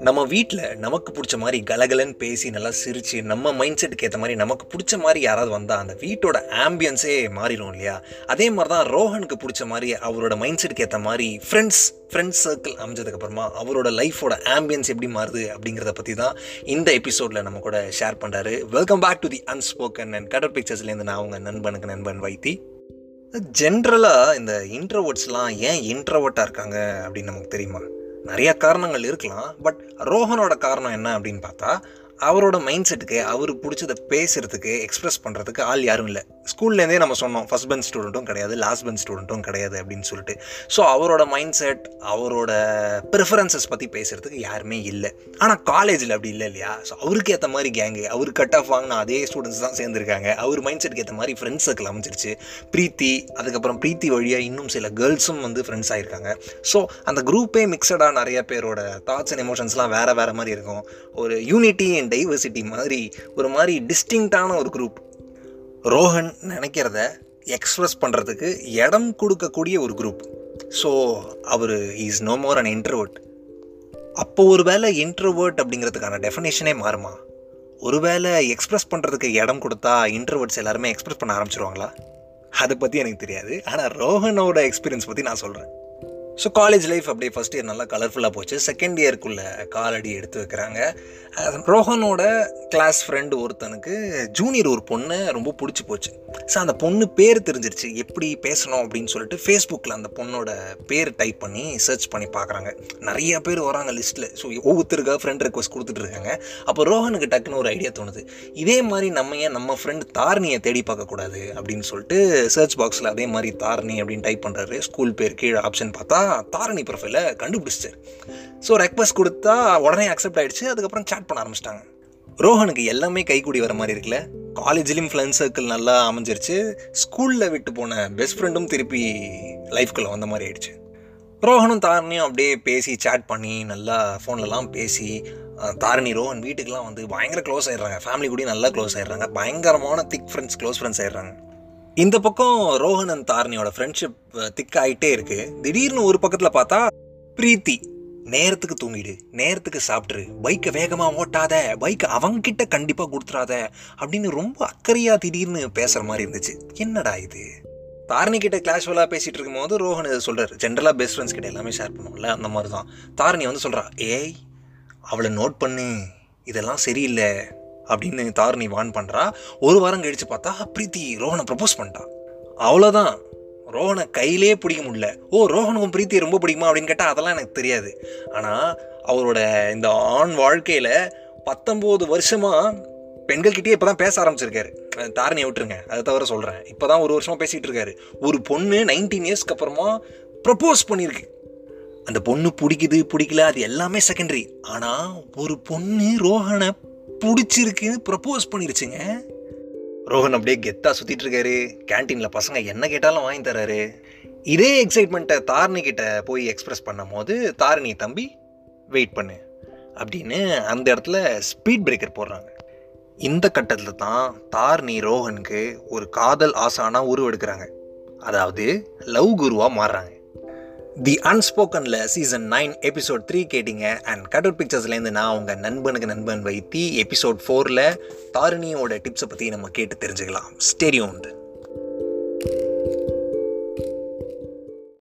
நம்ம வீட்டில் நமக்கு பிடிச்ச மாதிரி கலகலன்னு பேசி நல்லா சிரித்து நம்ம மைண்ட் செட்டுக்கு ஏற்ற மாதிரி நமக்கு பிடிச்ச மாதிரி யாராவது வந்தால் அந்த வீட்டோட ஆம்பியன்ஸே மாறிடும் இல்லையா? அதே மாதிரி தான் ரோஹனுக்கு பிடிச்ச மாதிரி அவரோட மைண்ட் செட்டுக்கு ஏற்ற மாதிரி ஃப்ரெண்ட்ஸ் ஃப்ரெண்ட்ஸ் சர்க்கிள் அமைஞ்சதுக்கப்புறமா அவரோட லைஃபோட ஆம்பியன்ஸ் எப்படி மாறுது அப்படிங்கிறத பற்றி தான் இந்த எபிசோடில் நம்ம கூட ஷேர் பண்ணுறாரு welcome back to the unspoken and கடல் பிக்சர்ஸ்லேருந்து நான் அவங்க நண்பனுக்கு நண்பன் வைத்தி. ஜென்ரலாக இந்த இன்ட்ரவர்ட்ஸ்லாம் ஏன் இன்ட்ரவர்ட்டாக இருக்காங்க அப்படின்னு நமக்கு தெரியுமா? நிறைய காரணங்கள் இருக்கலாம் பட் ரோஹனோட காரணம் என்ன அப்படின்னு பார்த்தா அவரோட மைண்ட் செட்டுக்கு அவருக்கு பிடிச்சத பேசுகிறதுக்கு எக்ஸ்ப்ரெஸ் பண்ணுறதுக்கு ஆள் யாரும் இல்லை. ஸ்கூல்லேருந்தே நம்ம சொன்னோம் ஃபஸ்ட் பெஞ்ச் ஸ்டூடெண்ட்டும் கிடையாது லாஸ்ட் பெஞ்ச் ஸ்டூடெண்ட்டும் கிடையாது அப்படின்னு சொல்லிட்டு. ஸோ அவரோட மைண்ட் செட் அவரோட ப்ரிஃபரன்சஸ் பற்றி பேசுகிறதுக்கு யாருமே இல்லை. ஆனால் காலேஜில் அப்படி இல்லை இல்லையா? ஸோ அவருக்கு ஏற்ற மாதிரி கேங்கு அவர் கட் ஆஃப் வாங்கின அதே ஸ்டூடெண்ட்ஸ் தான் சேர்ந்துருக்காங்க. அவர் மைண்ட் செட்டுக்கு ஏற்ற மாதிரி ஃப்ரெண்ட்ஸ் சர்க்கிள் அமைஞ்சிருச்சு. ப்ரீத்தி அதுக்கப்புறம் ப்ரீத்தி வழியாக இன்னும் சில கேர்ள்ஸும் வந்து ஃப்ரெண்ட்ஸ் ஆகிருக்காங்க ஸோ அந்த குரூப்பே மிக்சடாக நிறைய பேரோட தாட்ஸ் அண்ட் எமோஷன்ஸ்லாம் வேறு வேறு மாதிரி இருக்கும். ஒரு யூனிட்டி அண்ட் டைவர்சிட்டி மாதிரி ஒரு மாதிரி டிஸ்டிங்டான ஒரு குரூப் ரோஹன் நினைக்கிறத எக்ஸ்ப்ரெஸ் பண்ணுறதுக்கு இடம் கொடுக்கக்கூடிய ஒரு group so our is no more an introvert அப்போ ஒரு வேளை இன்ட்ரவர்ட் அப்படிங்கிறதுக்கான டெஃபினேஷனே மாறுமா? ஒருவேளை எக்ஸ்ப்ரெஸ் பண்ணுறதுக்கு இடம் கொடுத்தா இன்ட்ரவர்ட்ஸ் எல்லாருமே எக்ஸ்ப்ரெஸ் பண்ண ஆரம்பிச்சிருவாங்களா? அதை பற்றி எனக்கு தெரியாது. ஆனால் ரோஹனோட எக்ஸ்பீரியன்ஸ் பற்றி நான் சொல்கிறேன் ஸோ காலேஜ் லைஃப் அப்படியே ஃபஸ்ட் இயர் நல்லா கலர்ஃபுல்லாக போச்சு. செகண்ட் இயர்க்குள்ளே காலடி எடுத்து வைக்கிறாங்க. ரோஹனோட கிளாஸ் ஃப்ரெண்டு ஒருத்தனுக்கு ஜூனியர் ஒரு பொண்ணு ரொம்ப பிடிச்சி போச்சு. ஸோ அந்த பொண்ணு பேர் தெரிஞ்சிருச்சு. எப்படி பேசணும் அப்படின்னு சொல்லிட்டு ஃபேஸ்புக்கில் அந்த பொண்ணோட பேர் டைப் பண்ணி சர்ச் பண்ணி பார்க்குறாங்க நிறைய பேர் வராங்க லிஸ்ட்டில் ஸோ ஒவ்வொருத்தருக்காக ஃப்ரெண்ட் ரெக்வஸ்ட் கொடுத்துட்டு இருக்காங்க. அப்போ ரோஹனுக்கு டக்குன்னு ஒரு ஐடியா தோணுது. இதே மாதிரி நம்ம ஏன் நம்ம ஃப்ரெண்ட் தாரணியை தேடி பார்க்கக்கூடாது அப்படின்னு சொல்லிட்டு சர்ச் பாக்ஸில் அதே மாதிரி தாரணி அப்படின்னு டைப் பண்ணுறாரு ஸ்கூல் பேர் கீழே ஆப்ஷன் பார்த்தா தாரணி ப்ரொஃபைலை கண்டுபிடிச்சிச்சு ஸோ ரெக்வஸ்ட் கொடுத்தா உடனே அக்செப்ட் ஆகிடுச்சு அதுக்கப்புறம் சேட் பண்ண ஆரம்பிச்சிட்டாங்க. ரோஹனுக்கு எல்லாமே கைக்கூடி வர மாதிரி இருக்குல்ல? காலேஜ்லேயும் ஃப்ரெண்ட்ஸ் சர்க்கிள் நல்லா அமைஞ்சிருச்சு. ஸ்கூலில் விட்டு போன பெஸ்ட் ஃப்ரெண்டும் திருப்பி லைஃப்குள்ளே வந்த மாதிரி ஆயிடுச்சு. ரோஹனும் தாரணியும் அப்படியே பேசி சேட் பண்ணி நல்லா ஃபோன்லலாம் பேசி தாரணி ரோஹன் வீட்டுக்கெலாம் வந்து பயங்கர க்ளோஸ் ஆயிடுறாங்க. ஃபேமிலி கூட நல்லா க்ளோஸ் ஆயிடுறாங்க. பயங்கரமான திக் ஃப்ரெண்ட்ஸ் க்ளோஸ் ஃப்ரெண்ட்ஸ் ஆயிடுறாங்க. இந்த பக்கம் ரோஹன் அண்ட் தாரணியோட ஃப்ரெண்ட்ஷிப் திக் ஆகிட்டே இருக்கு. திடீர்னு ஒரு பக்கத்தில் பார்த்தா பிரீத்தி. நேரத்துக்கு தூங்கிடு நேரத்துக்கு சாப்பிட்ரு பைக்கை வேகமாக ஓட்டாத பைக்கை அவங்கக்கிட்ட கண்டிப்பாக கொடுத்துறாத அப்படின்னு ரொம்ப அக்கறையாக திடீர்னு பேசுகிற மாதிரி இருந்துச்சு. என்னடா இது? தாரணி கிட்ட கேஷுவலாக பேசிகிட்டு இருக்கும்போது ரோஹன் இதை சொல்கிறார் ஜென்ரலாக பெஸ்ட் ஃப்ரெண்ட்ஸ் கிட்ட எல்லாமே ஷேர் பண்ணுவோம்ல அந்த மாதிரி தான் தாரணி வந்து சொல்கிறா ஏய் அவளை நோட் பண்ணு இதெல்லாம் சரியில்லை அப்படின்னு தாரணி வான் பண்ணுறா ஒரு வாரம் கழித்து பார்த்தா பிரீத்தி ரோஹனை ப்ரப்போஸ் பண்ணிட்டா. அவ்வளோதான் ரோஹனை கையிலே பிடிக்க முடியல. ஓ ரோஹனுக்கும் பிரீத்தி ரொம்ப பிடிக்குமா? அப்படின்னு கேட்டால் அதெல்லாம் எனக்கு தெரியாது. ஆனால் அவரோட இந்த ஆண் வாழ்க்கையில் பத்தொம்போது வருஷமாக பெண்கள்கிட்டயே இப்போ தான் பேச ஆரம்பிச்சிருக்காரு. தாரணியை விட்டுருங்க. அதை தவிர சொல்கிறேன் இப்போ தான் ஒரு வருஷமாக பேசிகிட்டு இருக்காரு. ஒரு பொண்ணு நைன்டீன் இயர்ஸ்க்கு அப்புறமா ப்ரப்போஸ் பண்ணியிருக்கு. அந்த பொண்ணு பிடிக்குது பிடிக்கல அது எல்லாமே செகண்டரி ஆனால் ஒரு பொண்ணு ரோஹனை பிடிச்சிருக்குன்னு ப்ரப்போஸ் பண்ணிருச்சுங்க. ரோஹன் அப்படியே கெத்தாக சுற்றிட்டு இருக்காரு. கேன்டீனில் பசங்க என்ன கேட்டாலும் வாங்கி தராரு. இதே எக்ஸைட்மெண்ட்டை தாரணி கிட்ட போய் எக்ஸ்ப்ரெஸ் பண்ணும் போது தாரணி தம்பி வெயிட் பண்ணு. அப்படின்னு அந்த இடத்துல ஸ்பீட் பிரேக்கர் போடுறாங்க. இந்த கட்டத்தில் தான் தாரணி ரோஹனுக்கு ஒரு காதல் ஆசானாக உருவெடுக்கிறாங்க. அதாவது லவ் குருவாக மாறுறாங்க. தி அன்ஸ்போக்கனில் சீசன் நைன் எபிசோட் த்ரீ கேட்டிங்க. அண்ட் கடவுட் பிக்சர்ஸ்லேருந்து நான் உங்கள் நண்பனுக்கு நண்பன் வைத்தி எபிசோட் ஃபோரில் தாரிணியோட டிப்ஸை பற்றி நம்ம கேட்டு தெரிஞ்சுக்கலாம். ஸ்டேடியோண்டு